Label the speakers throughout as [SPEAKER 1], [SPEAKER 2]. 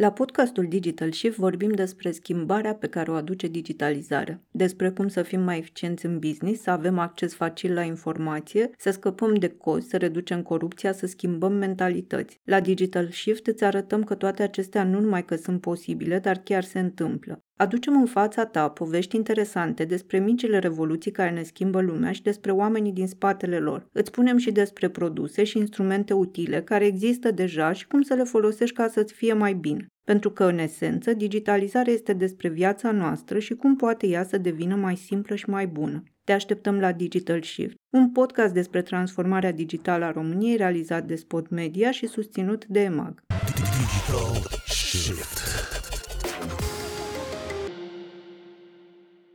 [SPEAKER 1] La podcastul Digital Shift vorbim despre schimbarea pe care o aduce digitalizarea, despre cum să fim mai eficienți în business, să avem acces facil la informație, să scăpăm de cozi, să reducem corupția, să schimbăm mentalități. La Digital Shift îți arătăm că toate acestea nu numai că sunt posibile, dar chiar se întâmplă. Aducem în fața ta povești interesante despre micile revoluții care ne schimbă lumea și despre oamenii din spatele lor. Îți spunem și despre produse și instrumente utile care există deja și cum să le folosești ca să-ți fie mai bine. Pentru că, în esență, digitalizarea este despre viața noastră și cum poate ea să devină mai simplă și mai bună. Te așteptăm la Digital Shift, un podcast despre transformarea digitală a României realizat de Spot Media și susținut de EMAG. Digital Shift.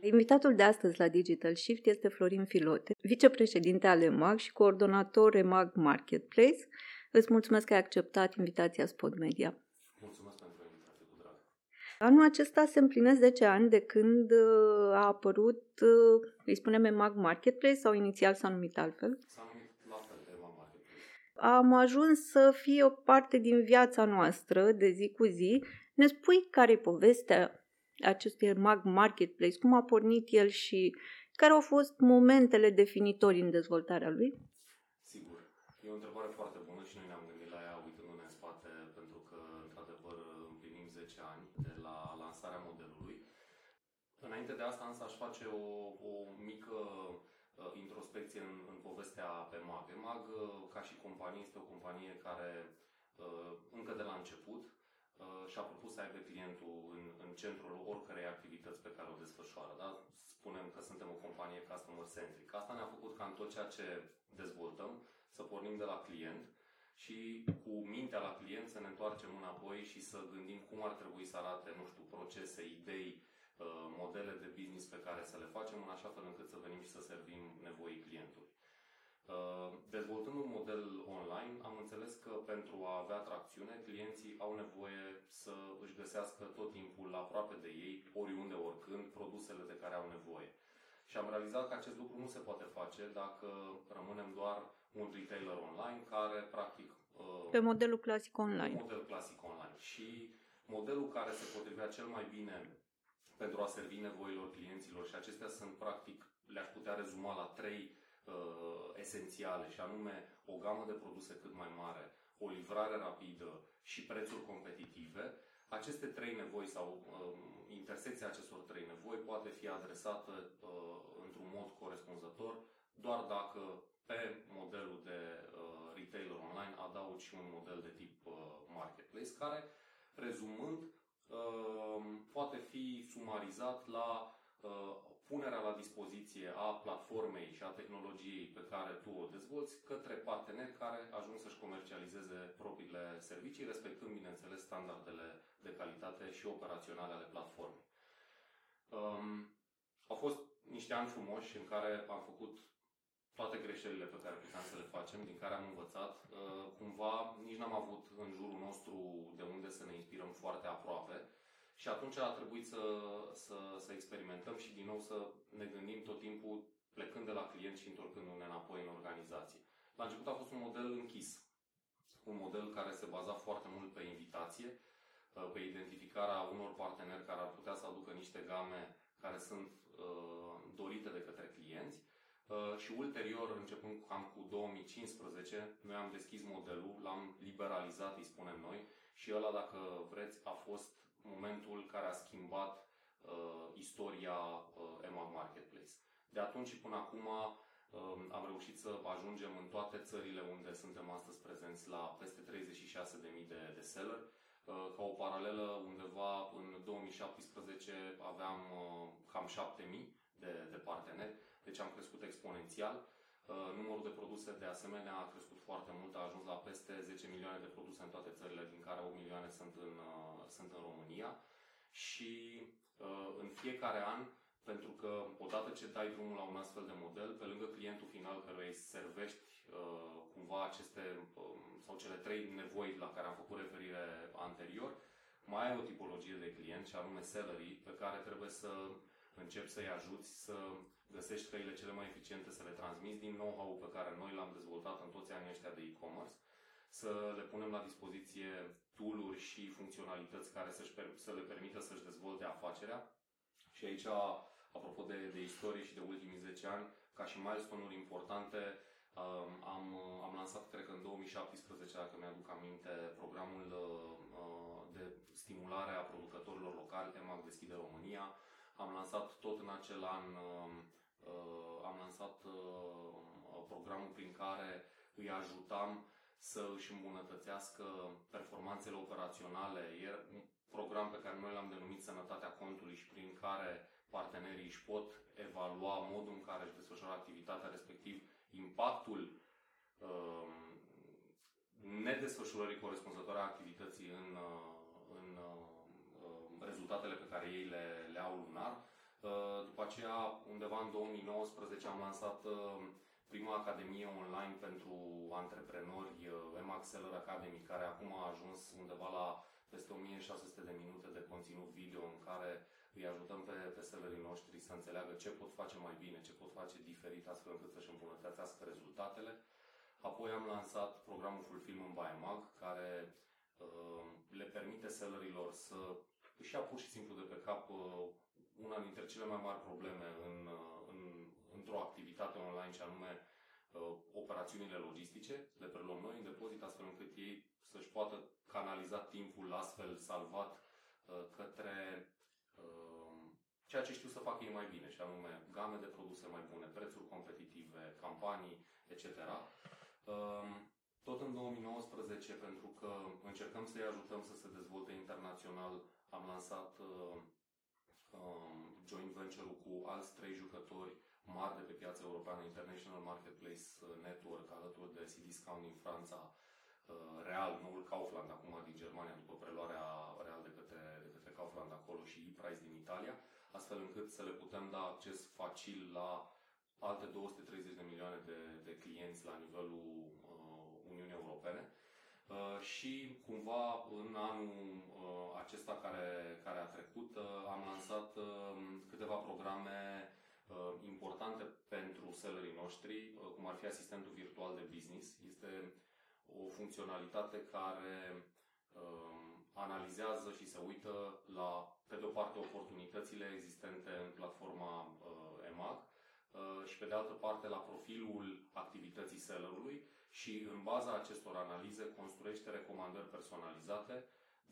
[SPEAKER 1] Invitatul de astăzi la Digital Shift este Florin Filote, vicepreședinte al EMAG și coordonator EMAG Marketplace. Îți mulțumesc că ai acceptat invitația Spot Media.
[SPEAKER 2] Mulțumesc pentru invitație cu drag.
[SPEAKER 1] Anul acesta se împlinesc 10 ani de când uh, a apărut, uh, îi spunem EMAG Marketplace sau inițial s-a numit altfel?
[SPEAKER 2] S-a numit la fel de EMAG Marketplace.
[SPEAKER 1] Am ajuns să fie o parte din viața noastră de zi cu zi. Ne spui care e povestea acestui mag marketplace, cum a pornit el și care au fost momentele definitorii în dezvoltarea lui?
[SPEAKER 2] Sigur. E o întrebare foarte bună și noi ne-am gândit la ea uitându-ne în spate pentru că, într-adevăr, împlinim 10 ani de la lansarea modelului. Înainte de asta însă aș face o, o mică uh, introspecție în, în povestea pe MAG. MAG, uh, ca și companie, este o companie care uh, încă de la început Uh, și-a propus să aibă clientul în, în centrul oricărei activități pe care o desfășoară. Da? Spunem că suntem o companie customer centric. Asta ne-a făcut ca în tot ceea ce dezvoltăm să pornim de la client și cu mintea la client să ne întoarcem înapoi și să gândim cum ar trebui să arate, nu știu, procese, idei, uh, modele de business pe care să le facem în așa fel încât să venim și să servim nevoii clientului. Uh, dezvoltând un model online, am înțeles că pentru a avea tracțiune, clienții au nevoie să își găsească tot timpul aproape de ei, oriunde, oricând, produsele de care au nevoie. Și am realizat că acest lucru nu se poate face dacă rămânem doar un retailer online care, practic...
[SPEAKER 1] Uh, Pe modelul clasic online.
[SPEAKER 2] Model clasic online. Și modelul care se potrivea cel mai bine pentru a servi nevoilor clienților și acestea sunt, practic, le-aș putea rezuma la trei uh, esențiale și anume o gamă de produse cât mai mare, o livrare rapidă și prețuri competitive, aceste trei nevoi sau uh, intersecția acestor trei nevoi poate fi adresată uh, într-un mod corespunzător doar dacă pe modelul de uh, retailer online adaug și un model de tip uh, marketplace care, rezumând, uh, poate fi sumarizat la uh, punerea la dispoziție a platformei și a tehnologiei pe care tu o dezvolți către parteneri care ajung să-și comercializeze propriile servicii, respectând, bineînțeles, standardele de calitate și operaționale ale platformei. Um, au fost niște ani frumoși în care am făcut toate greșelile pe care puteam să le facem, din care am învățat. Uh, cumva nici n-am avut în jurul nostru de unde să ne inspirăm foarte aproape și atunci a trebuit să, să, să experimentăm și din nou să ne gândim tot timpul plecând de la client și întorcându-ne înapoi în organizație. La început a fost un model închis. Un model care se baza foarte mult pe invitație, pe identificarea unor parteneri care ar putea să aducă niște game care sunt uh, dorite de către clienți uh, și ulterior, începând cam cu 2015, noi am deschis modelul, l-am liberalizat, îi spunem noi, și ăla, dacă vreți, a fost momentul care a schimbat uh, istoria uh, EMAG Marketplace. De atunci și până acum uh, am reușit să ajungem în toate țările unde suntem astăzi prezenți la peste 36.000 de, de seller. Uh, ca o paralelă, undeva în 2017 aveam uh, cam 7.000 de, de parteneri, deci am crescut exponențial. Uh, numărul de produse de asemenea a crescut foarte mult, a ajuns la peste 10 milioane de produse în toate țările, din care 8 milioane sunt în, uh, sunt în România. Și uh, în fiecare an, pentru că odată ce dai drumul la un astfel de model, pe lângă clientul final căruia îi servești cumva aceste um, sau cele trei nevoi la care am făcut referire anterior, mai ai o tipologie de client și anume sellerii pe care trebuie să începi să-i ajuți să găsești căile cele mai eficiente să le transmiți din know-how pe care noi l-am dezvoltat în toți anii ăștia de e-commerce, să le punem la dispoziție tooluri și funcționalități care să le permită să-și dezvolte afacerea. Și aici, apropo de, de istorie și de ultimii 10 ani, ca și milestone-uri importante, um, am, am lansat, cred că în 2017, dacă mi-aduc aminte, programul uh, de stimulare a producătorilor locali, EMAG Deschide România. Am lansat tot în acel an, um, uh, am lansat uh, programul prin care îi ajutam să își îmbunătățească performanțele operaționale. E un program pe care noi l-am denumit Sănătatea Contului și prin care partenerii își pot evalua modul în care își desfășoară activitatea, respectiv impactul uh, nedesfășurării corespunzătoare a activității în, uh, în uh, rezultatele pe care ei le, le au lunar. Uh, după aceea, undeva în 2019, am lansat uh, prima academie online pentru antreprenori, uh, Emaxeller Academy, care acum a ajuns undeva la peste 1600 de minute de conținut video în care îi ajutăm pe, pe sellerii noștri să înțeleagă ce pot face mai bine, ce pot face diferit astfel încât să-și îmbunătățească rezultatele. Apoi am lansat programul Fulfillment by Mag, care uh, le permite sellerilor să își ia pur și simplu de pe cap uh, una dintre cele mai mari probleme în, uh, în, într-o activitate online, și anume uh, operațiunile logistice. Le preluăm noi în depozit astfel încât ei să-și poată canaliza timpul astfel salvat uh, către uh, ceea ce știu să facă ei mai bine, și anume game de produse mai bune, prețuri competitive, campanii, etc. Uh, tot în 2019, pentru că încercăm să-i ajutăm să se dezvolte internațional, am lansat uh, um, joint venture-ul cu alți trei jucători mari de pe piața europeană, International Marketplace Network, alături de Cdiscount din Franța, uh, Real, noul Kaufland, acum din Germania, după preluarea Real de către, de către Kaufland acolo și e-Price din Italia, astfel încât să le putem da acces facil la alte 230 de milioane de, de clienți la nivelul uh, Uniunii Europene. Uh, și cumva în anul uh, acesta care, care a trecut uh, am lansat uh, câteva programe uh, importante pentru sellerii noștri, uh, cum ar fi asistentul virtual de business. Este o funcționalitate care uh, analizează și se uită la, pe de o parte, oportunitățile existente în platforma uh, EMAG uh, și pe de altă parte la profilul activității sellerului și în baza acestor analize construiește recomandări personalizate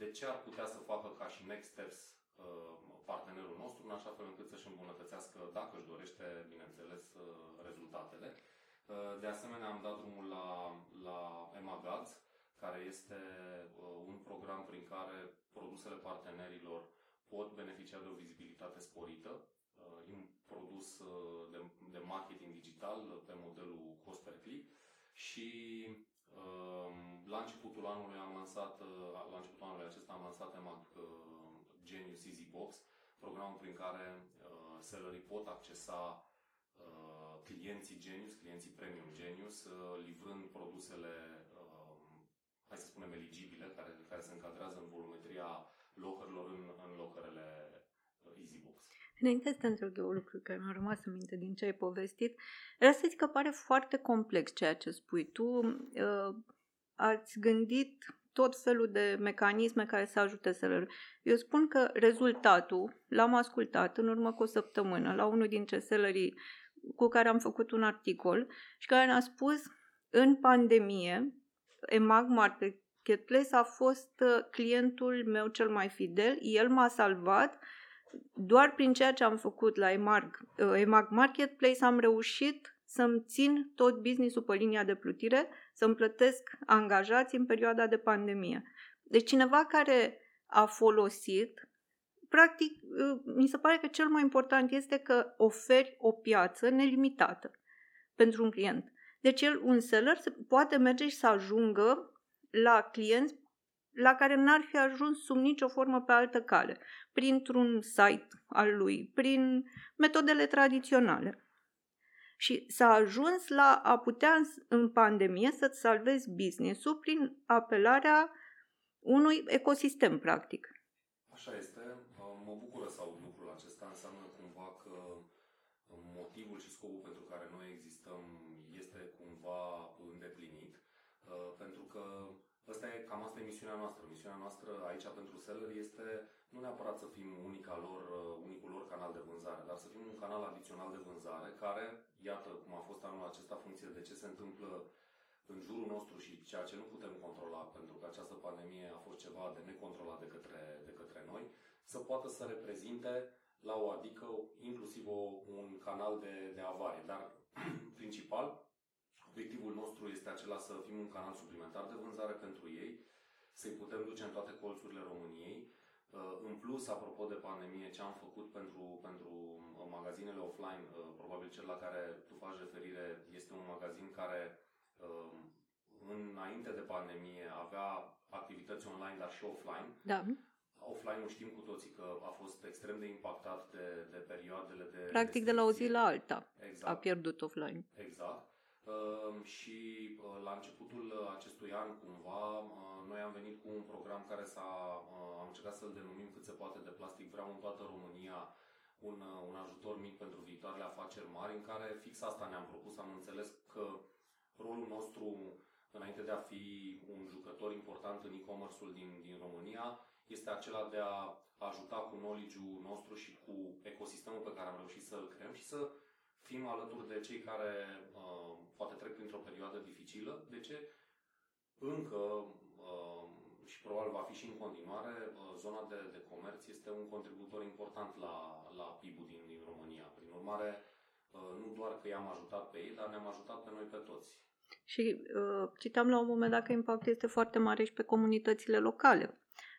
[SPEAKER 2] de ce ar putea să facă ca și next steps uh, partenerul nostru, în așa fel încât să-și îmbunătățească, dacă își dorește, bineînțeles, uh, rezultatele. Uh, de asemenea, am dat drumul la, la EMAGADS, care este un program prin care produsele partenerilor pot beneficia de o vizibilitate sporită. Un produs de, de marketing digital pe modelul cost per click și um, la începutul anului am lansat, uh, la începutul anului acesta am lansat EMAG uh, Genius Easy Box, programul prin care uh, sellerii pot accesa clienții Genius, clienții Premium Genius, livrând produsele, hai să spunem, eligibile, care, care se încadrează în volumetria locurilor în, în locurile EasyBox.
[SPEAKER 1] Înainte să te întreb două lucruri care mi-au rămas în minte din ce ai povestit, vreau să zic că pare foarte complex ceea ce spui. Tu uh, ați gândit tot felul de mecanisme care să ajute să Eu spun că rezultatul l-am ascultat în urmă cu o săptămână la unul dintre sellerii cu care am făcut un articol și care ne-a spus în pandemie, Emag Marketplace a fost uh, clientul meu cel mai fidel, el m-a salvat doar prin ceea ce am făcut la EMAG, uh, EMAG Marketplace am reușit să-mi țin tot business-ul pe linia de plutire, să-mi plătesc angajați în perioada de pandemie. Deci cineva care a folosit, practic, uh, mi se pare că cel mai important este că oferi o piață nelimitată pentru un client. Deci el, un seller, poate merge și să ajungă la clienți la care n-ar fi ajuns sub nicio formă pe altă cale, printr-un site al lui, prin metodele tradiționale. Și s-a ajuns la a putea în pandemie să-ți salvezi business-ul prin apelarea unui ecosistem, practic.
[SPEAKER 2] Așa este. Mă bucură să aud lucrul acesta. Înseamnă cumva că motivul și scopul pentru care noi existăm este cumva îndeplinit. Pentru că Asta e, cam asta e misiunea noastră. Misiunea noastră aici pentru seller este nu neapărat să fim unica lor, uh, unicul lor canal de vânzare, dar să fim un canal adițional de vânzare care, iată cum a fost anul acesta, funcție de ce se întâmplă în jurul nostru și ceea ce nu putem controla, pentru că această pandemie a fost ceva de necontrolat de către, de către noi, să poată să reprezinte la o adică inclusiv o, un canal de, de avarie. Dar, principal, obiectivul nostru este acela să fim un canal suplimentar de vânzare pentru ei, să-i putem duce în toate colțurile României. Uh, în plus, apropo de pandemie, ce am făcut pentru, pentru uh, magazinele offline, uh, probabil cel la care tu faci referire, este un magazin care înainte de pandemie avea activități online, dar și offline.
[SPEAKER 1] Da.
[SPEAKER 2] Offline-ul știm cu toții că a fost extrem de impactat de, de perioadele de...
[SPEAKER 1] Practic de la o zi la alta
[SPEAKER 2] exact.
[SPEAKER 1] a pierdut offline.
[SPEAKER 2] Exact. Uh, și uh, la începutul acestui an, cumva, uh, noi am venit cu un program care s-a, uh, am încercat să-l denumim cât se poate de plastic. Vreau în toată România un, uh, un ajutor mic pentru viitoarele afaceri mari, în care fix asta ne-am propus. Am înțeles că rolul nostru, înainte de a fi un jucător important în e-commerce-ul din, din România, este acela de a ajuta cu knowledge-ul nostru și cu ecosistemul pe care am reușit să-l creăm și să fim alături de cei care uh, poate trec printr-o perioadă dificilă. De ce? Încă uh, și probabil va fi și în continuare, uh, zona de, de comerț este un contributor important la, la PIB-ul din, din România. Prin urmare, uh, nu doar că i-am ajutat pe ei, dar ne-am ajutat pe noi pe toți.
[SPEAKER 1] Și uh, citam la un moment dat că impactul este foarte mare și pe comunitățile locale.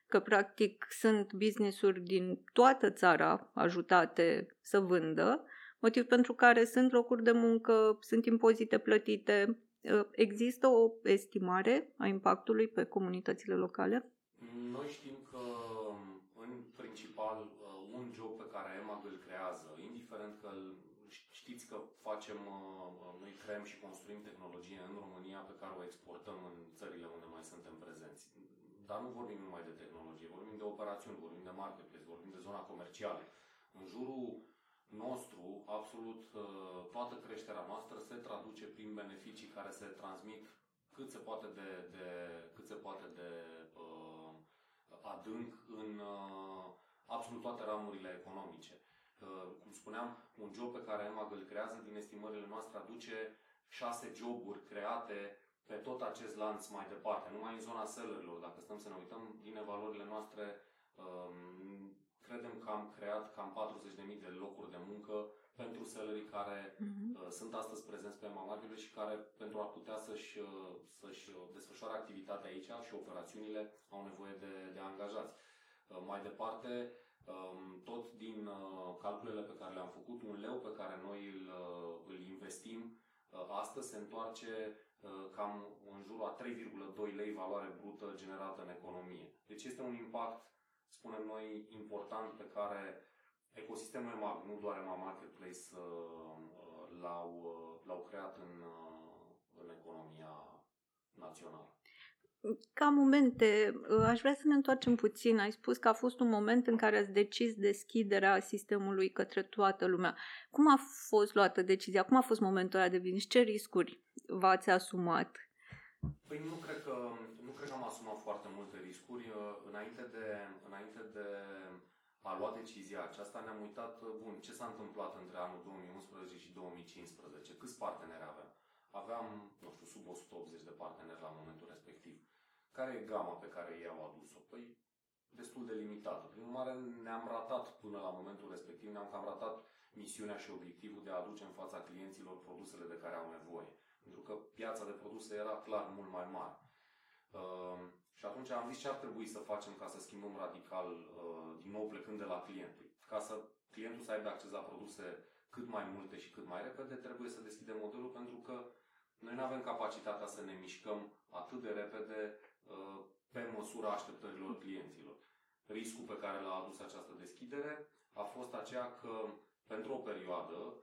[SPEAKER 1] Că practic sunt business-uri din toată țara ajutate să vândă, motiv pentru care sunt locuri de muncă, sunt impozite plătite. Uh, există o estimare a impactului pe comunitățile locale?
[SPEAKER 2] Noi știm că, în principal, uh, un job pe care EMAG îl creează, indiferent că știți că facem, uh, noi creăm și construim tehnologie în România pe care o exportăm în țările unde mai suntem prezenți. Dar nu vorbim numai de tehnologie, vorbim de operațiuni, vorbim de marketplace, vorbim de zona comercială. În jurul nostru, absolut uh, toată creșterea noastră se traduce prin beneficii care se transmit cât se poate de, de cât se poate de uh, adânc în uh, absolut toate ramurile economice. Uh, cum spuneam, un job pe care EMAG îl creează din estimările noastre aduce șase joburi create pe tot acest lanț mai departe, numai în zona sellerilor. Dacă stăm să ne uităm din evaluările noastre, um, credem că am creat cam 40.000 de locuri de muncă pentru sellerii care uh-huh. uh, sunt astăzi prezenți pe Mamarketplace și care, pentru a putea să-și, uh, să-și desfășoare activitatea aici și operațiunile, au nevoie de, de angajați. Uh, mai departe, um, tot din uh, calculele pe care le-am făcut, un leu pe care noi îl, uh, îl investim, uh, astăzi se întoarce uh, cam în jurul a 3,2 lei valoare brută generată în economie. Deci este un impact spunem noi, important pe care ecosistemul EMAG, nu doar EMAG Marketplace, uh, l-au, uh, l-au creat în, uh, în economia națională.
[SPEAKER 1] Ca momente, aș vrea să ne întoarcem puțin. Ai spus că a fost un moment în care ați decis deschiderea sistemului către toată lumea. Cum a fost luată decizia? Cum a fost momentul ăla de business? Ce riscuri v-ați asumat?
[SPEAKER 2] Păi nu cred că, nu cred că am asumat foarte multe riscuri. Înainte de, înainte de a lua decizia aceasta, ne-am uitat, bun, ce s-a întâmplat între anul 2011 și 2015, câți parteneri aveam. Aveam, nu știu, sub 180 de parteneri la momentul respectiv. Care e gama pe care ei au adus-o? Păi, destul de limitată. Prin urmare, ne-am ratat până la momentul respectiv, ne-am cam ratat misiunea și obiectivul de a aduce în fața clienților produsele de care au nevoie. Pentru că piața de produse era clar mult mai mare. Uh, și atunci am zis ce ar trebui să facem ca să schimbăm radical, uh, din nou plecând de la client. Ca să clientul să aibă acces la produse cât mai multe și cât mai repede, trebuie să deschidem modelul pentru că noi nu avem capacitatea să ne mișcăm atât de repede uh, pe măsura așteptărilor clienților. Riscul pe care l-a adus această deschidere a fost aceea că pentru o perioadă,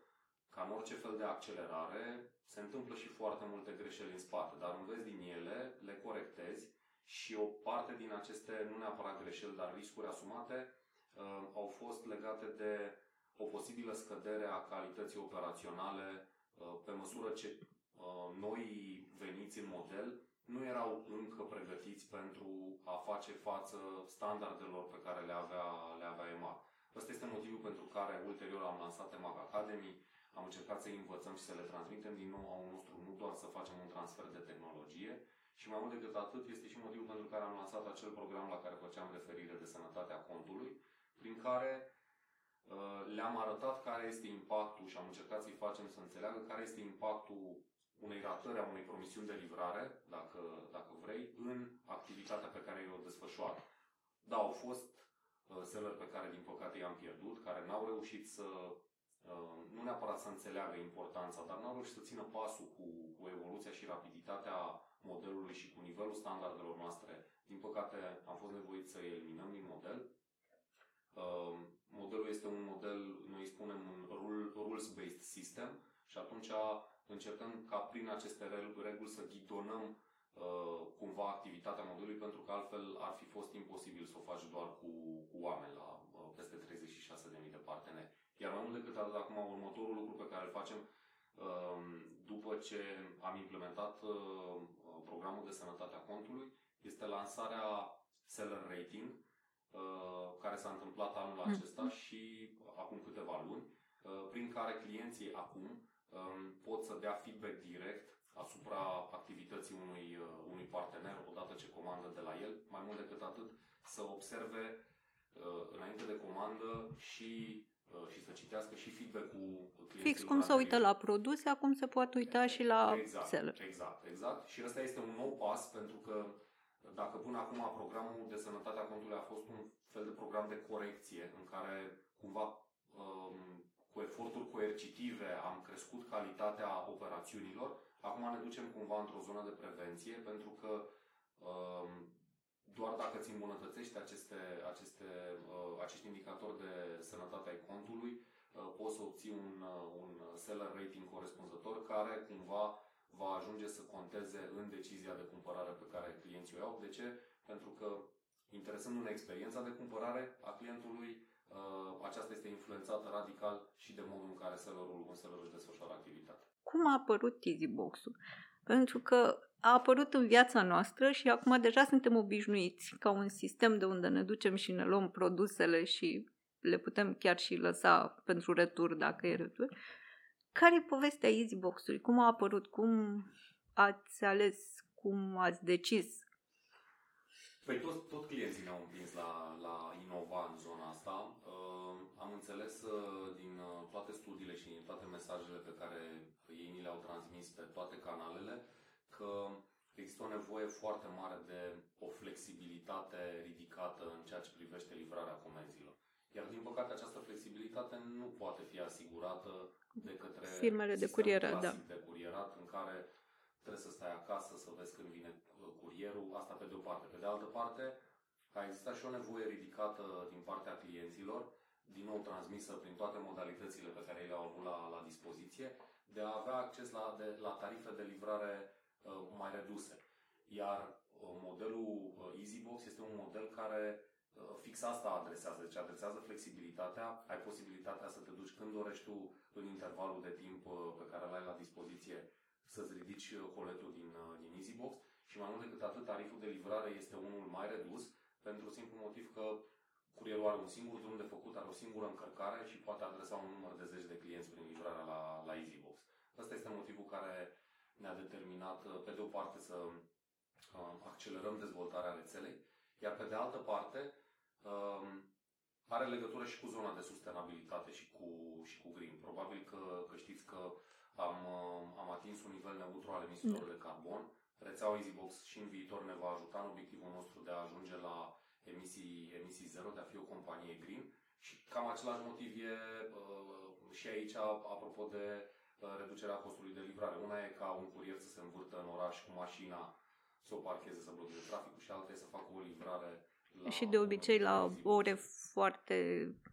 [SPEAKER 2] ca în orice fel de accelerare, se întâmplă și foarte multe greșeli în spate, dar înveți din ele, le corectezi și o parte din aceste, nu neapărat greșeli, dar riscuri asumate, uh, au fost legate de o posibilă scădere a calității operaționale uh, pe măsură ce uh, noi veniți în model nu erau încă pregătiți pentru a face față standardelor pe care le avea, le avea EMAG. Ăsta este motivul pentru care ulterior am lansat EMAG Academy, am încercat să învățăm și să le transmitem din nou au nostru, nu doar să facem un transfer de tehnologie, și mai mult decât atât este și motivul pentru care am lansat acel program la care făceam referire de sănătatea contului, prin care uh, le-am arătat care este impactul și am încercat să-i facem să înțeleagă care este impactul unei ratări a unei promisiuni de livrare, dacă, dacă vrei, în activitatea pe care o desfășoară. Da, au fost uh, seller pe care, din păcate, i-am pierdut, care n-au reușit să, uh, nu neapărat să înțeleagă importanța, dar n-au reușit să țină pasul cu, cu evoluția și rapiditatea modelului și cu nivelul standardelor noastre. Din păcate, am fost nevoit să eliminăm din model. Uh, modelul este un model, noi spunem, un rules-based system și atunci încercăm ca prin aceste reguli să ghidonăm uh, cumva activitatea modului, pentru că altfel ar fi fost imposibil să o faci doar cu, cu oameni la uh, peste 36.000 de parteneri. Iar mai mult decât atât, acum următorul lucru pe care îl facem uh, după ce am implementat uh, programul de sănătate a contului este lansarea Seller Rating, uh, care s-a întâmplat anul mm. acesta și acum câteva luni, uh, prin care clienții acum pot să dea feedback direct asupra activității unui, uh, unui partener odată ce comandă de la el. Mai mult decât atât, să observe uh, înainte de comandă și uh, și să citească și feedback-ul clientului.
[SPEAKER 1] Fix cum se uită la produse, acum se poate uita și la
[SPEAKER 2] exact,
[SPEAKER 1] seller.
[SPEAKER 2] Exact, exact. Și ăsta este un nou pas pentru că dacă până acum programul de sănătate a contului a fost un fel de program de corecție în care cumva um, cu eforturi coercitive am crescut calitatea operațiunilor, acum ne ducem cumva într-o zonă de prevenție, pentru că um, doar dacă îți îmbunătățești aceste, aceste, uh, acești indicatori de sănătate ai contului, uh, poți să obții un, uh, un seller rating corespunzător care cumva va ajunge să conteze în decizia de cumpărare pe care clienții o iau. De ce? Pentru că interesându-ne experiența de cumpărare a clientului, Uh, aceasta este influențată radical și de modul în care sellerul, un seller își desfășoară activitatea.
[SPEAKER 1] Cum a apărut EasyBox-ul? Pentru că a apărut în viața noastră și acum deja suntem obișnuiți ca un sistem de unde ne ducem și ne luăm produsele și le putem chiar și lăsa pentru retur dacă e retur. Care e povestea EasyBox-ului? Cum a apărut? Cum ați ales? Cum ați decis?
[SPEAKER 2] Păi tot, tot clienții ne-au împins la, la inova în zona asta am înțeles uh, din uh, toate studiile și din toate mesajele pe care ei ni le-au transmis pe toate canalele că există o nevoie foarte mare de o flexibilitate ridicată în ceea ce privește livrarea comenzilor. Iar din păcate această flexibilitate nu poate fi asigurată de către
[SPEAKER 1] firmele de curierat, da.
[SPEAKER 2] de curierat în care trebuie să stai acasă să vezi când vine uh, curierul, asta pe de o parte. Pe de altă parte, a existat și o nevoie ridicată din partea clienților din nou transmisă prin toate modalitățile pe care le-au avut la, la dispoziție, de a avea acces la, de, la tarife de livrare uh, mai reduse. Iar uh, modelul uh, EasyBox este un model care uh, fix asta adresează, deci adresează flexibilitatea, ai posibilitatea să te duci când dorești tu în intervalul de timp uh, pe care îl ai la dispoziție să-ți ridici uh, coletul din, uh, din EasyBox și mai mult decât atât, tariful de livrare este unul mai redus pentru simplu motiv că Curierul are un singur drum de făcut, are o singură încărcare și poate adresa un număr de zeci de clienți prin livrarea la, la EasyBox. Ăsta este motivul care ne-a determinat, uh, pe de o parte, să uh, accelerăm dezvoltarea rețelei, iar pe de altă parte, uh, are legătură și cu zona de sustenabilitate și cu, și cu green. Probabil că, că știți că am, uh, am atins un nivel neutru al emisiilor de carbon. Rețeaua EasyBox și în viitor ne va ajuta în obiectivul nostru de a ajunge la emisii, emisii zero, de a fi o companie green și cam același motiv e uh, și aici, apropo de uh, reducerea costului de livrare. Una e ca un curier să se învârtă în oraș cu mașina, să o parcheze, să blocheze traficul și alta e să facă o livrare
[SPEAKER 1] la și de obicei la ore foarte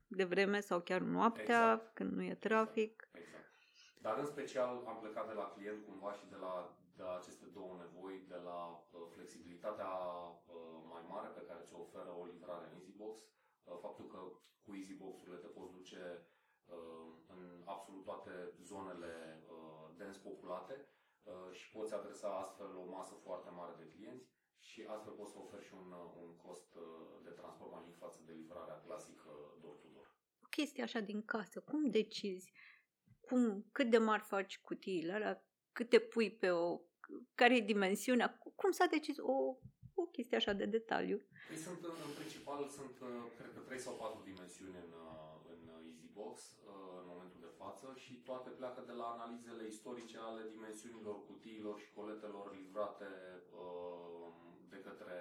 [SPEAKER 1] devreme sau chiar noaptea, exact. când nu e trafic.
[SPEAKER 2] Exact. exact. Dar în special am plecat de la client cumva și de la, de la aceste două nevoi, de la uh, flexibilitatea mare pe care ți-o oferă o livrare în EasyBox, uh, faptul că cu EasyBox-urile te poți duce uh, în absolut toate zonele uh, dens populate și poți adresa astfel o masă foarte mare de clienți și astfel poți să oferi și un, un cost de transport mai mic față de livrarea clasică door-to-door.
[SPEAKER 1] Chestia așa din casă, cum decizi? Cum, cât de mari faci cutiile alea? Câte pui pe o... Care e dimensiunea? Cum s-a decis o, o chestie așa de detaliu?
[SPEAKER 2] Păi sunt, în principal, sunt, cred că, 3 sau 4 dimensiuni în, în EasyBox în momentul de față și toate pleacă de la analizele istorice ale dimensiunilor cutiilor și coletelor livrate de către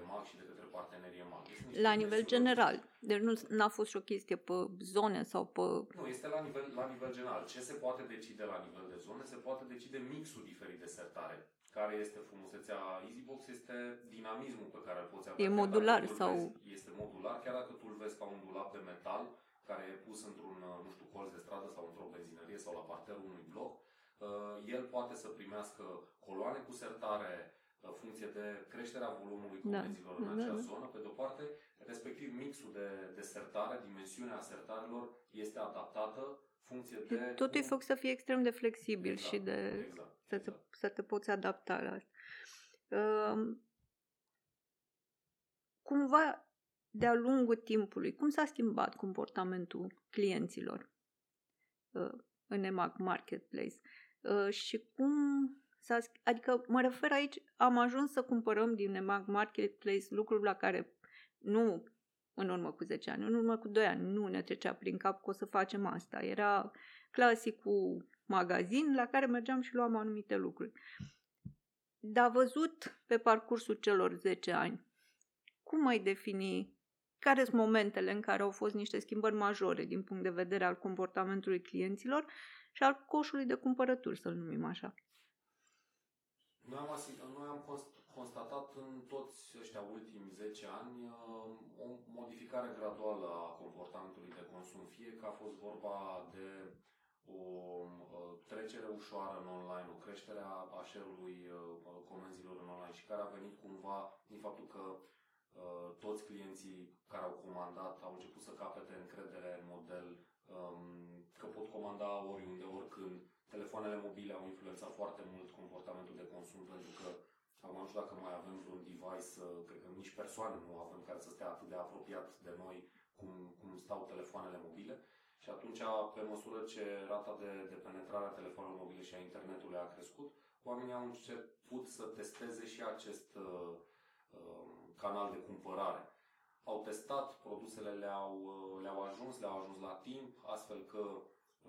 [SPEAKER 2] EMAG și de către partenerii EMAG.
[SPEAKER 1] Deci la nivel general. Deci nu a fost și o chestie pe zone sau pe...
[SPEAKER 2] Nu, este la nivel, la nivel general. Ce se poate decide la nivel de zone? Se poate decide mixul diferit de sertare. Care este frumusețea EasyBox? Este dinamismul pe care îl poți avea.
[SPEAKER 1] E modular sau...
[SPEAKER 2] Vezi, este modular, chiar dacă tu îl vezi ca un dulap de metal care e pus într-un, nu știu, colț de stradă sau într-o benzinărie sau la parterul unui bloc, uh, el poate să primească coloane cu sertare, funcție de creșterea volumului da. comenzilor da. în acea da, da. zonă, pe de-o parte, respectiv mixul de, de sertare, dimensiunea sertarelor este adaptată funcție de...
[SPEAKER 1] Totul e făcut să fie extrem de flexibil exact, și de exact, să, exact. Te, să te poți adapta la asta. Uh, cumva, de-a lungul timpului, cum s-a schimbat comportamentul clienților uh, în EMAG Marketplace? Uh, și cum S-a, adică mă refer aici, am ajuns să cumpărăm din EMAG Marketplace lucruri la care nu în urmă cu 10 ani, în urmă cu 2 ani nu ne trecea prin cap că o să facem asta. Era clasicul magazin la care mergeam și luam anumite lucruri. Dar văzut pe parcursul celor 10 ani, cum ai defini care sunt momentele în care au fost niște schimbări majore din punct de vedere al comportamentului clienților și al coșului de cumpărături, să-l numim așa?
[SPEAKER 2] Noi am, noi am constatat în toți ăștia ultimi 10 ani uh, o modificare graduală a comportamentului de consum, fie că a fost vorba de o uh, trecere ușoară în online, o creștere a share-ului uh, comenzilor în online și care a venit cumva din faptul că toți clienții care au comandat au început să capete încredere în model um, că pot comanda oriunde, oricând, telefoanele mobile au influențat foarte mult comportamentul de consum pentru că acum nu știu dacă mai avem vreun device, uh, cred că nici persoane nu avem care să stea atât de apropiat de noi cum, cum stau telefoanele mobile. Și atunci, pe măsură ce rata de, de penetrare a telefonelor mobile și a internetului a crescut, oamenii au început să testeze și acest uh, uh, canal de cumpărare. Au testat, produsele le-au, uh, le-au ajuns, le-au ajuns la timp, astfel că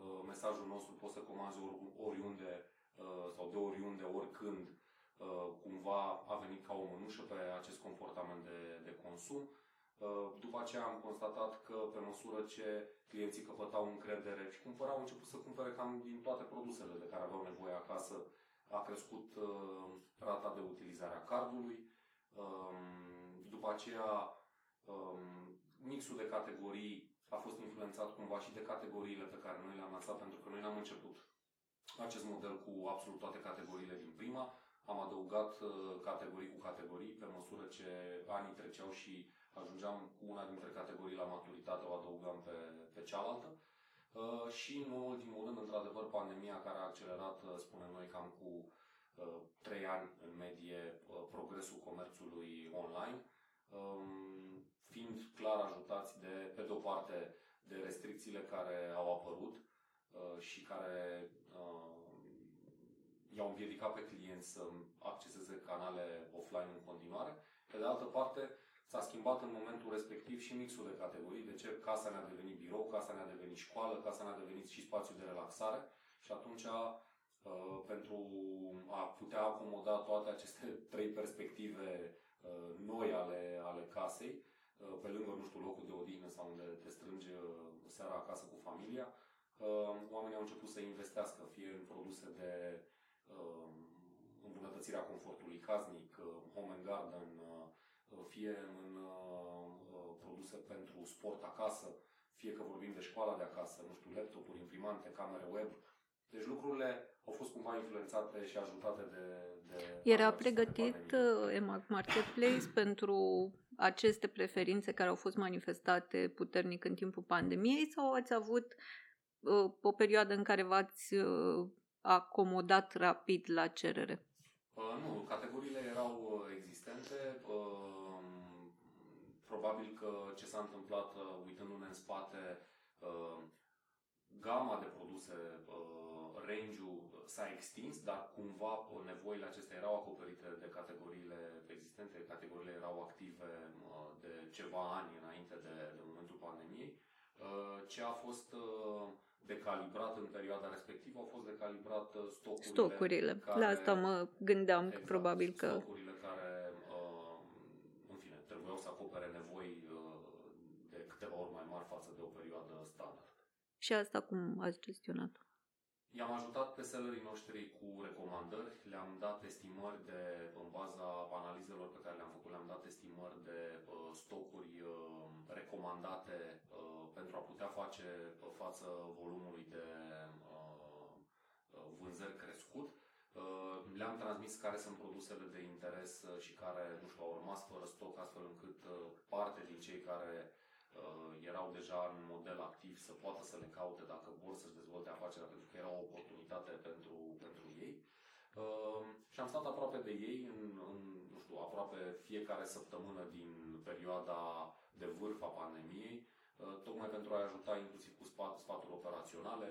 [SPEAKER 2] Uh, mesajul nostru poți să comanzi oriunde uh, sau de oriunde, oricând, uh, cumva a venit ca o mânușă pe acest comportament de, de consum. După aceea am constatat că pe măsură ce clienții căpătau încredere și cumpărau, au început să cumpere cam din toate produsele de care aveau nevoie acasă, a crescut rata de utilizare a cardului. Um, după aceea, um, mixul de categorii a fost influențat cumva și de categoriile pe care noi le-am lansat, pentru că noi n-am început acest model cu absolut toate categoriile din prima. Am adăugat uh, categorii cu categorii pe măsură ce anii treceau și ajungeam cu una dintre categorii la maturitate, o adăugam pe, pe cealaltă. Uh, și, în ultimul rând, într-adevăr, pandemia care a accelerat, uh, spunem noi, cam cu uh, 3 ani în medie uh, progresul comerțului online. Um, fiind clar ajutați de, pe de o parte, de restricțiile care au apărut uh, și care uh, i-au împiedicat pe clienți să acceseze canale offline în continuare. Pe de altă parte, s-a schimbat în momentul respectiv și mixul de categorii. De ce? Casa ne-a devenit birou, casa ne-a devenit școală, casa ne-a devenit și spațiu de relaxare și atunci uh, pentru a putea acomoda toate aceste trei perspective uh, noi ale, ale casei, Uh, pe lângă, nu știu, locul de odihnă sau unde te strângi uh, seara acasă cu familia, uh, oamenii au început să investească fie în produse de îmbunătățirea confortului casnic, home and garden, fie în produse pentru sport acasă, fie că vorbim de școala de acasă, nu știu, laptopuri, imprimante, camere web. Deci lucrurile au fost cumva influențate și ajutate de... de
[SPEAKER 1] Era pregătit EMAG Marketplace pentru aceste preferințe care au fost manifestate puternic în timpul pandemiei sau ați avut uh, o perioadă în care v-ați uh, acomodat rapid la cerere?
[SPEAKER 2] Uh, nu, categoriile erau uh, existente. Uh, probabil că ce s-a întâmplat uh, uitându-ne în spate, uh, gama de produse, uh, range-ul s-a extins, dar cumva uh, nevoile acestea erau acoperite de categoriile existente, categoriile erau active uh, de ceva ani înainte de, de momentul pandemiei. Uh, ce a fost uh, decalibrat în perioada respectivă, au fost decalibrat uh, stocurile.
[SPEAKER 1] Stocurile. Care, La asta mă gândeam, exact, probabil că...
[SPEAKER 2] Stocurile care, uh, în fine, trebuiau să acopere nevoi uh, de câteva ori mai mari față de o perioadă standard.
[SPEAKER 1] Și asta cum ați gestionat?
[SPEAKER 2] I-am ajutat pe sellerii noștri cu recomandări, le-am dat estimări de, în baza analizelor pe care le-am făcut, le-am dat estimări de uh, stocuri uh, recomandate uh, pentru a putea face uh, față volumului de uh, uh, vânzări crescut. Uh, le-am transmis care sunt produsele de interes uh, și care, nu știu, au rămas fără stoc, astfel încât uh, parte din cei care uh, erau deja în model activ să poată să le caute dacă vor să-și dezvolte afacerea, pentru că era o oportunitate pentru, pentru ei. Uh, și am stat aproape de ei în, în, nu știu, aproape fiecare săptămână din perioada de vârf a pandemiei, uh, tocmai pentru a ajuta inclusiv cu sfat, sfaturi operaționale.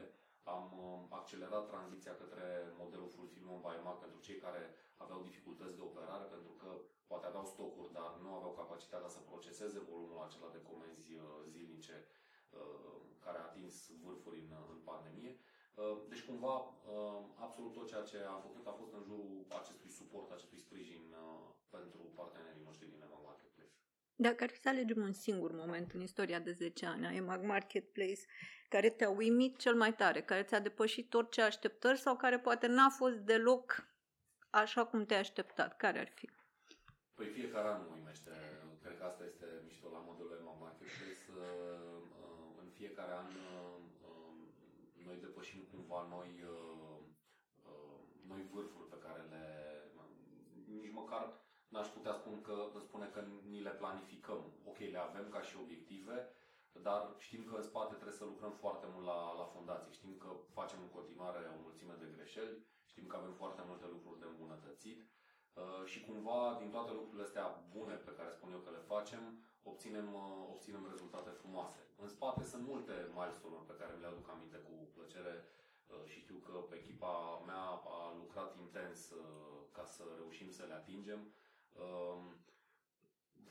[SPEAKER 2] Am uh, accelerat tranziția către modelul Fulfillment by Mac pentru cei care aveau dificultăți de operare, pentru că poate aveau stocuri, dar nu aveau capacitatea să proceseze volumul acela de comenzi uh, zilnice uh, care a atins vârfuri în, în pandemie. Uh, deci cumva absolut tot ceea ce am făcut a fost în jurul acestui suport, acestui sprijin pentru partenerii noștri din Emag Marketplace.
[SPEAKER 1] Dacă ar fi să alegem un singur moment în istoria de 10 ani a Emag Marketplace care te-a uimit cel mai tare, care ți-a depășit orice așteptări sau care poate n-a fost deloc așa cum te-ai așteptat, care ar fi?
[SPEAKER 2] Păi fiecare an mă uimește. Cred că asta este mișto la modelul Emma Marketplace. Uh, în fiecare an uh, noi depășim cumva noi, uh, noi vârfuri pe care le... Nici măcar n-aș putea spune că, spune că ni le planificăm. Ok, le avem ca și obiective, dar știm că în spate trebuie să lucrăm foarte mult la, la fundație. Știm că facem în continuare o mulțime de greșeli, știm că avem foarte multe lucruri de îmbunătățit Uh, și cumva din toate lucrurile astea bune pe care spun eu că le facem, obținem, uh, obținem rezultate frumoase. În spate sunt multe milestone pe care mi le aduc aminte cu plăcere uh, și știu că echipa mea a lucrat intens ca să reușim să le atingem. Um,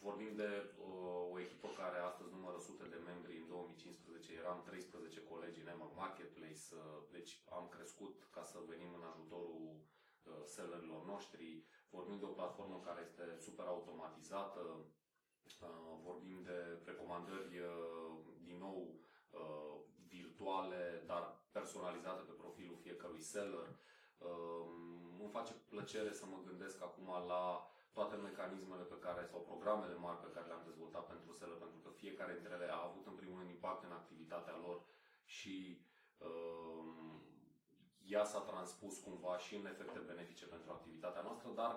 [SPEAKER 2] vorbim de o echipă care astăzi numără sute de membri, în 2015 eram 13 colegi în Emma Marketplace, deci am crescut ca să venim în ajutorul sellerilor noștri, vorbim de o platformă care este super automatizată, uh, vorbim de recomandări, uh, din nou, uh, virtuale, dar personalizate pe profilul fiecărui seller. Îmi face plăcere să mă gândesc acum la toate mecanismele pe care, sau programele mari pe care le-am dezvoltat pentru seller, pentru că fiecare dintre ele a avut în primul rând impact în activitatea lor și ea s-a transpus cumva și în efecte benefice pentru activitatea noastră, dar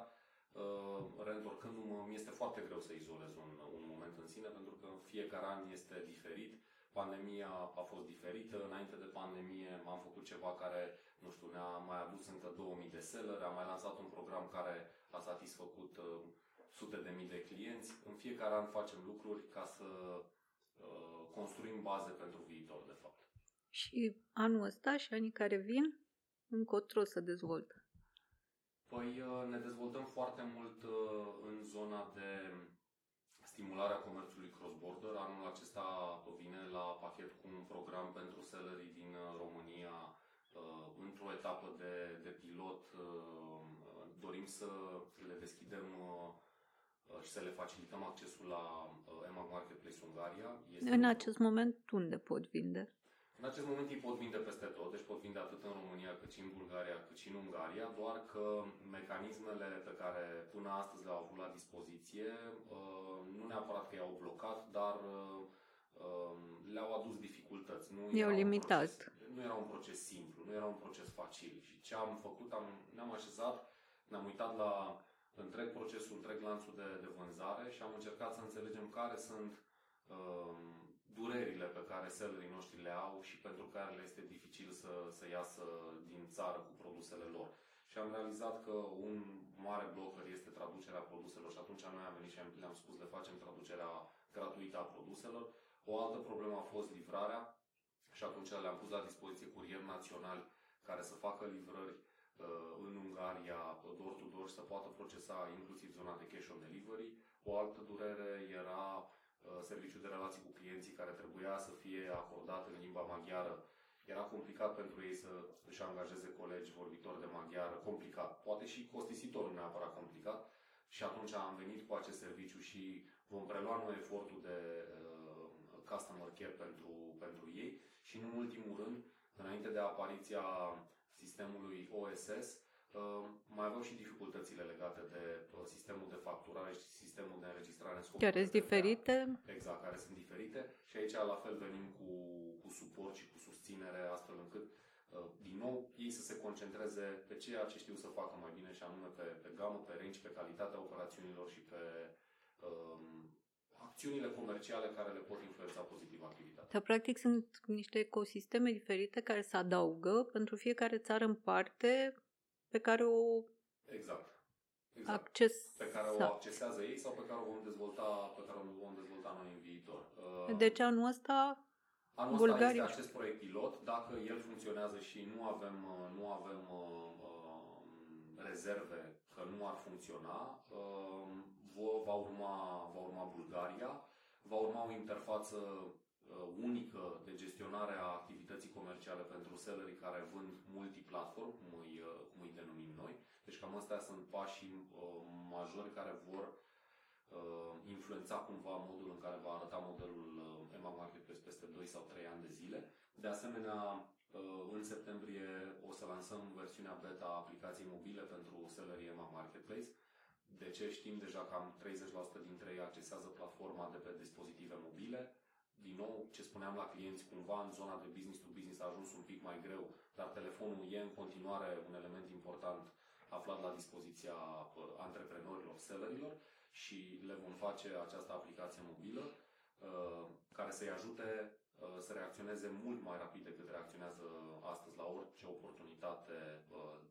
[SPEAKER 2] uh, reîntorcându-mă, mi este foarte greu să izolez un, un moment în sine, pentru că fiecare an este diferit. Pandemia a fost diferită, înainte de pandemie am făcut ceva care, nu știu, ne-a mai adus încă 2000 de seller, am mai lansat un program care a satisfăcut uh, sute de mii de clienți. În fiecare an facem lucruri ca să uh, construim baze pentru viitor, de fapt.
[SPEAKER 1] Și anul ăsta și anii care vin, încotro să dezvoltă?
[SPEAKER 2] Păi uh, ne dezvoltăm foarte mult uh, în zona de stimularea comerțului cross-border. Anul acesta vine la pachet cu un program pentru sellerii din uh, România într-o etapă de, de pilot. Dorim să le deschidem și să le facilităm accesul la EMAG Marketplace Ungaria.
[SPEAKER 1] Este în acest moment unde pot vinde?
[SPEAKER 2] În acest moment ei pot vinde peste tot, deci pot vinde atât în România cât și în Bulgaria, cât și în Ungaria, doar că mecanismele pe care până astăzi le-au avut la dispoziție, uh, nu neapărat că i-au blocat, dar uh, um, le-au adus dificultăți. Nu
[SPEAKER 1] I-au limitat.
[SPEAKER 2] Proces, nu era un proces simplu, nu era un proces facil. Și ce am făcut, am, ne-am așezat, ne-am uitat la întreg procesul, întreg lanțul de, de vânzare și am încercat să înțelegem care sunt um, durerile pe care sellerii noștri le au și pentru care le este dificil să, să iasă din țară cu produse produsele lor. Și am realizat că un mare blocker este traducerea produselor și atunci noi am venit și le-am spus le facem traducerea gratuită a produselor. O altă problemă a fost livrarea și atunci le-am pus la dispoziție curieri naționali care să facă livrări uh, în Ungaria, door-to-door, să poată procesa inclusiv zona de cash on delivery. O altă durere era uh, serviciul de relații cu clienții care trebuia să fie acordat în limba maghiară. Era complicat pentru ei să își angajeze colegi vorbitori de maghiară, complicat, poate și costisitor, nu neapărat complicat. Și atunci am venit cu acest serviciu și vom prelua noi efortul de uh, customer care pentru, pentru ei și, în ultimul rând, înainte de apariția sistemului OSS, uh, mai aveau și dificultățile legate de uh, sistemul de facturare și sistemul de înregistrare în scop.
[SPEAKER 1] Care sunt diferite?
[SPEAKER 2] Exact, care sunt diferite și aici la fel venim cu, cu suport și cu susținere astfel încât uh, din nou ei să se concentreze pe ceea ce știu să facă mai bine și anume pe, pe gamă, pe range, pe calitatea operațiunilor și pe um, acțiunile comerciale care le pot influența pozitiv activitatea.
[SPEAKER 1] Dar, practic, sunt niște ecosisteme diferite care se adaugă pentru fiecare țară în parte pe care o
[SPEAKER 2] exact. Exact.
[SPEAKER 1] Acces...
[SPEAKER 2] Pe care o accesează ei sau pe care o vom dezvolta, pe care o vom dezvolta noi în viitor.
[SPEAKER 1] Deci anul ăsta
[SPEAKER 2] Anul Bulgaria... ăsta este acest proiect pilot. Dacă el funcționează și nu avem, nu avem uh, uh, rezerve că nu ar funcționa, uh, va urma, va urma Bulgaria, va urma o interfață uh, unică de gestionare a activității comerciale pentru sellerii care vând multiplatform, cum îi, uh, cum îi denumim noi. Deci cam astea sunt pașii uh, majori care vor influența cumva modul în care va arăta modelul Emma Marketplace peste 2 sau 3 ani de zile. De asemenea, în septembrie o să lansăm versiunea beta a aplicației mobile pentru sellerii Emma Marketplace de ce știm deja că cam 30% dintre ei accesează platforma de pe dispozitive mobile. Din nou, ce spuneam la clienți, cumva în zona de business to business a ajuns un pic mai greu, dar telefonul e în continuare un element important aflat la dispoziția uh, antreprenorilor, sellerilor și le vom face această aplicație mobilă uh, care să-i ajute uh, să reacționeze mult mai rapid decât reacționează astăzi la orice oportunitate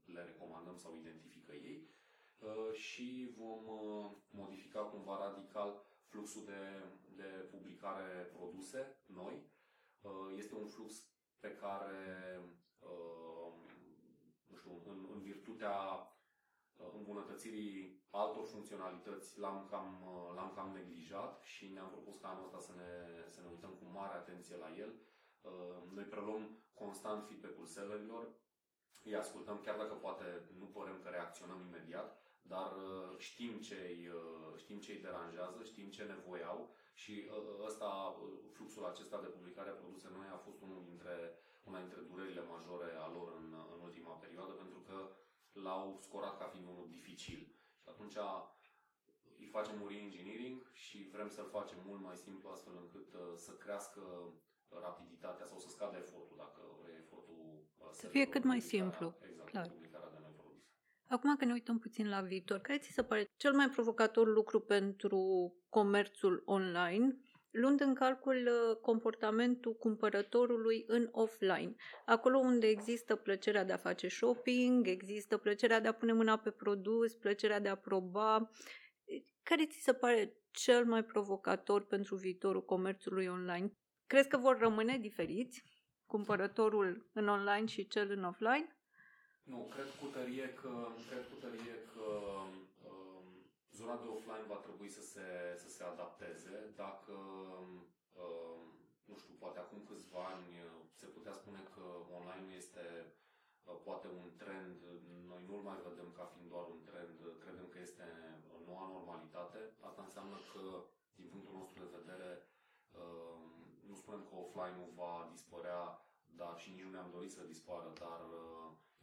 [SPEAKER 2] le recomandăm sau identifică ei. Uh, și vom uh, modifica cumva radical fluxul de, de publicare produse noi. Uh, este un flux pe care, nu știu, în, în virtutea îmbunătățirii altor funcționalități l-am cam, l-am cam neglijat și ne-am propus ca anul ăsta să ne, să ne uităm cu mare atenție la el. Noi preluăm constant feedback-ul sellerilor, îi ascultăm, chiar dacă poate nu părem că reacționăm imediat, dar uh, știm ce uh, știm ce îi deranjează, știm ce nevoie au și uh, ăsta, fluxul acesta de publicare a produse noi a fost unul dintre, una dintre durerile majore a lor în, în ultima perioadă, pentru că l-au scorat ca fiind unul dificil. Și atunci îi facem un re-engineering și vrem să-l facem mult mai simplu astfel încât să crească rapiditatea sau să scadă efortul, dacă vrei efortul
[SPEAKER 1] să fie cât mai simplu.
[SPEAKER 2] Exact, Clar. Publicarea de noi
[SPEAKER 1] Acum că ne uităm puțin la viitor, care ți se pare cel mai provocator lucru pentru comerțul online, luând în calcul uh, comportamentul cumpărătorului în offline. Acolo unde există plăcerea de a face shopping, există plăcerea de a pune mâna pe produs, plăcerea de a proba. Care ți se pare cel mai provocator pentru viitorul comerțului online? Crezi că vor rămâne diferiți cumpărătorul în online și cel în offline?
[SPEAKER 2] Nu, cred cu tărie că, cred cu tărie că um, zona de offline va trebui să se, să se adapteze. Dacă, um, nu știu, poate acum câțiva ani se putea spune că online este uh, poate un trend, noi nu-l mai vedem ca fiind doar un trend, credem că este noua normalitate. Asta înseamnă că, din punctul nostru de vedere, um, nu spunem că offline-ul va dispărea, dar și nici nu ne-am dorit să dispară, dar uh,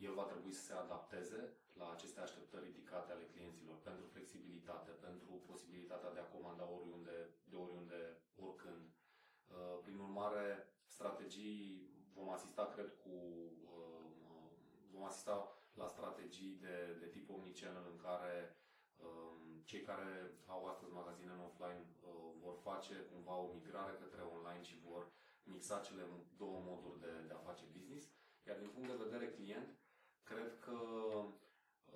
[SPEAKER 2] el va trebui să se adapteze la aceste așteptări ridicate ale clienților pentru flexibilitate, pentru posibilitatea de a comanda oriunde, de oriunde, oricând. Uh, prin urmare, strategii vom asista, cred, cu uh, vom asista la strategii de, de tip omnichannel în care um, cei care au astăzi magazine în offline uh, vor face cumva o migrare către online și vor mixa cele două moduri de, de a face business. Iar din punct de vedere client, Cred că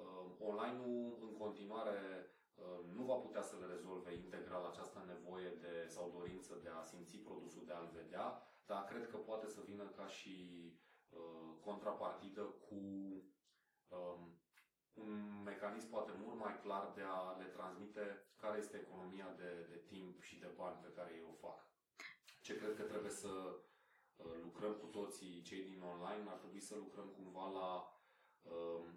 [SPEAKER 2] uh, online-ul în continuare uh, nu va putea să le rezolve integral această nevoie de, sau dorință de a simți produsul, de a-l vedea, dar cred că poate să vină ca și uh, contrapartidă cu um, un mecanism poate mult mai clar de a le transmite care este economia de, de timp și de bani pe care ei o fac. Ce cred că trebuie să uh, lucrăm cu toții cei din online, ar trebui să lucrăm cumva la uh,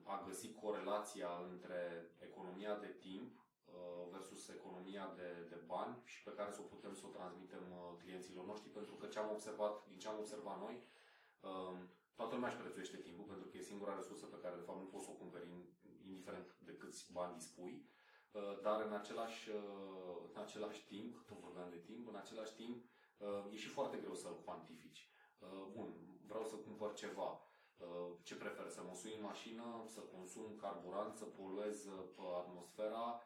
[SPEAKER 2] a găsi corelația între economia de timp uh, versus economia de, de bani și pe care să o putem să o transmitem clienților noștri, pentru că ce am observat, din ce am observat noi, toată lumea își prețuiește timpul, pentru că e singura resursă pe care de fapt nu poți să o cumperi indiferent de câți bani dispui, uh, dar în același, uh, în același timp, tot vorbeam de timp, în același timp uh, e și foarte greu să-l cuantifici. Bun, vreau să cumpăr ceva. Ce prefer? Să mă sui în mașină, să consum carburant, să poluez atmosfera,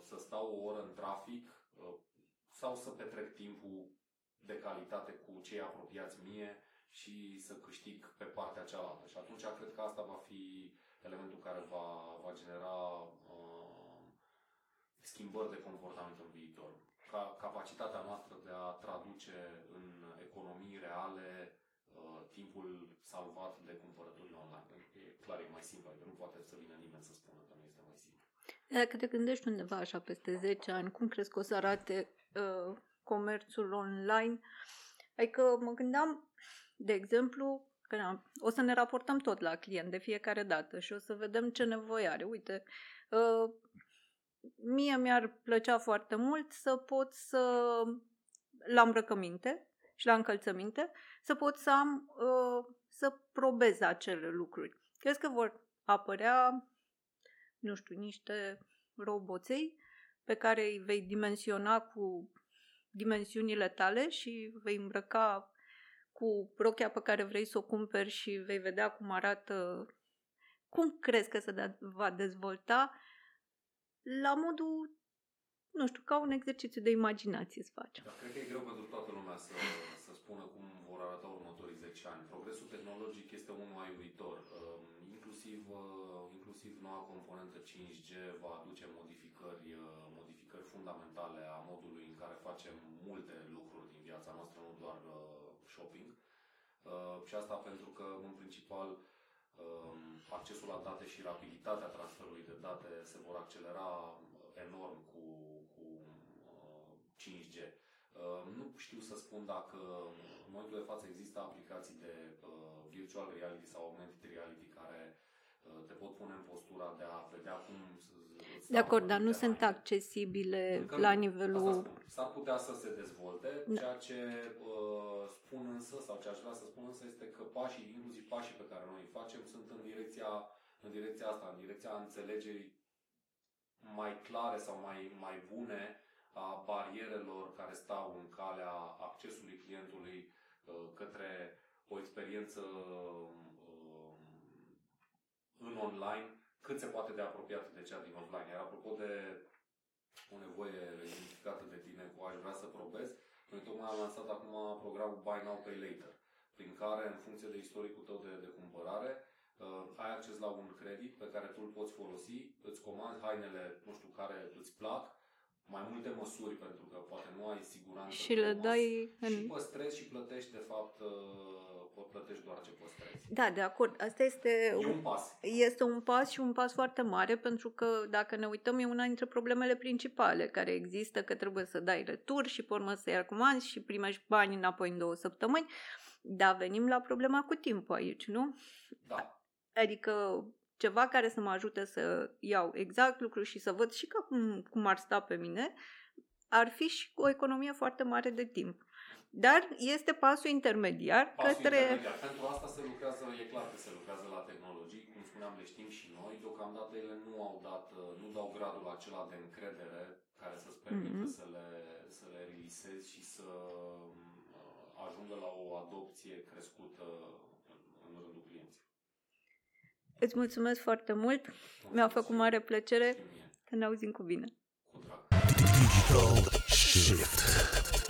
[SPEAKER 2] să stau o oră în trafic sau să petrec timpul de calitate cu cei apropiați mie și să câștig pe partea cealaltă. Și atunci cred că asta va fi elementul care va, va genera uh, schimbări de comportament în viitor. Ca, capacitatea noastră de a traduce în economii reale uh, timpul salvat de cumpărături online. Pentru că e clar, e mai simplu, adică nu poate să vină nimeni să spună că nu este mai simplu.
[SPEAKER 1] Dacă te gândești undeva așa peste 10 ani, cum crezi că o să arate uh, comerțul online? Adică mă gândeam, de exemplu, Că o să ne raportăm tot la client de fiecare dată și o să vedem ce nevoie are. Uite, uh, mie mi-ar plăcea foarte mult să pot să la îmbrăcăminte și la încălțăminte să pot să am uh, să probez acele lucruri. Crezi că vor apărea, nu știu, niște roboței pe care îi vei dimensiona cu dimensiunile tale și vei îmbrăca cu rochia pe care vrei să o cumperi și vei vedea cum arată, cum crezi că se va dezvolta la modul, nu știu, ca un exercițiu de imaginație să faci.
[SPEAKER 2] Da, cred că e greu pentru toată lumea să, să spună cum vor arăta următorii 10 ani. Progresul tehnologic este unul mai uitor. Um, inclusiv, uh, inclusiv noua componentă 5G va aduce modificări, uh, modificări fundamentale a modului în care facem multe lucruri din viața noastră, nu doar uh, shopping. Uh, și asta pentru că, în principal, um, accesul la date și rapiditatea transferului de date se vor accelera enorm cu, cu 5G. Uh, uh, nu știu să spun dacă în momentul de față există aplicații de virtual reality sau augmented reality care te pot pune în postura de a vedea cum
[SPEAKER 1] de acord, dar nu sunt accesibile Încă la nivelul...
[SPEAKER 2] S-ar putea să se dezvolte, da. ceea ce uh, spun însă, sau ce aș vrea să spun însă, este că pașii, inclusiv pașii pe care noi îi facem, sunt în direcția, în direcția asta, în direcția înțelegerii mai clare sau mai, mai bune a barierelor care stau în calea accesului clientului uh, către o experiență uh, în online cât se poate de apropiată de cea din offline. Iar apropo de o nevoie identificată de tine cu aș vrea să probez, noi tocmai am lansat acum programul Buy Now Pay Later, prin care, în funcție de istoricul tău de, de cumpărare, uh, ai acces la un credit pe care tu îl poți folosi, îți comanzi hainele, nu știu, care îți plac, mai multe măsuri pentru că poate nu ai siguranță.
[SPEAKER 1] Și le dai
[SPEAKER 2] în... Și păstrezi și plătești de fapt uh, plătești doar ce păstrezi.
[SPEAKER 1] Da, de acord. Asta este
[SPEAKER 2] e un pas.
[SPEAKER 1] Este un pas și un pas foarte mare pentru că dacă ne uităm e una dintre problemele principale care există că trebuie să dai retur și pe urmă să iei comanzi și primești bani înapoi în două săptămâni. Da, venim la problema cu timpul aici, nu?
[SPEAKER 2] Da.
[SPEAKER 1] Adică ceva care să mă ajute să iau exact lucruri și să văd și ca cum, cum ar sta pe mine, ar fi și o economie foarte mare de timp. Dar este pasul intermediar
[SPEAKER 2] pasul
[SPEAKER 1] către...
[SPEAKER 2] Intermediar. Pentru asta se lucrează, e clar că se lucrează la tehnologii, cum spuneam, le știm și noi. Deocamdată ele nu au dat, nu dau gradul acela de încredere care să-ți permită mm-hmm. să, le, să le relisezi și să uh, ajungă la o adopție crescută în rândul clienților.
[SPEAKER 1] Îți mulțumesc foarte mult. Mulțumesc. Mi-a făcut mare plăcere că ne auzim cu bine.
[SPEAKER 2] Cu drag. Digital Shift.